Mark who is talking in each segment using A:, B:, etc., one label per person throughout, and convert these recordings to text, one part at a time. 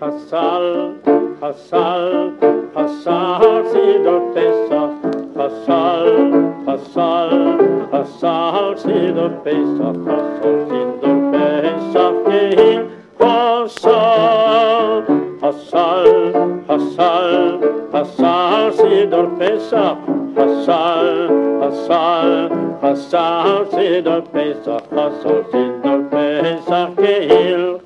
A: hasal, hasal, hasal, sidopesa, hasal, hasal, hasal, sidopesa, hasal, sidopesa, kehim, hasal, hasal, hasal, hasal, sidopesa, hasal, hasal, hasal, sidopesa, hasal, sidopesa, kehim,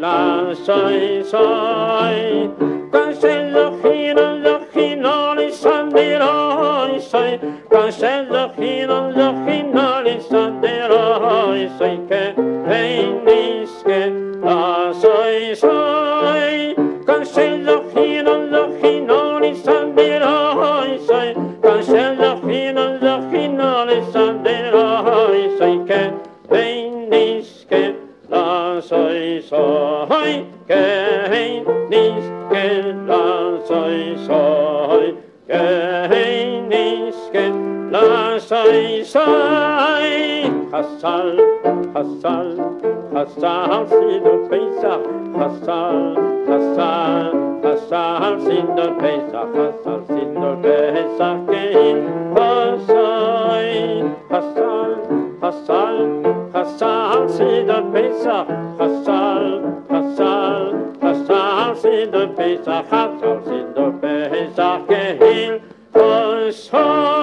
A: la soi soi. Cancel zocchino, zocchino le saderoi soi, cancel zocchino, zocchino le saderoi soi, che venis che la soi soi. Cancel zocchino, zocchino le saderoi soi, cancel zocchino, zocchino le saderoi soi, che venis che la soi hoy kein nis ken la sai sai kein nis ken la sai sai hasal hasal hasal si do peisa. Hasal hasal hasal si do peisa. Hasal si do peisa kein hasai hasal hasal hasal si do peisa. Hasal hasal hasal, sidor Pesach, hasal, sidor Pesach, kein hasai.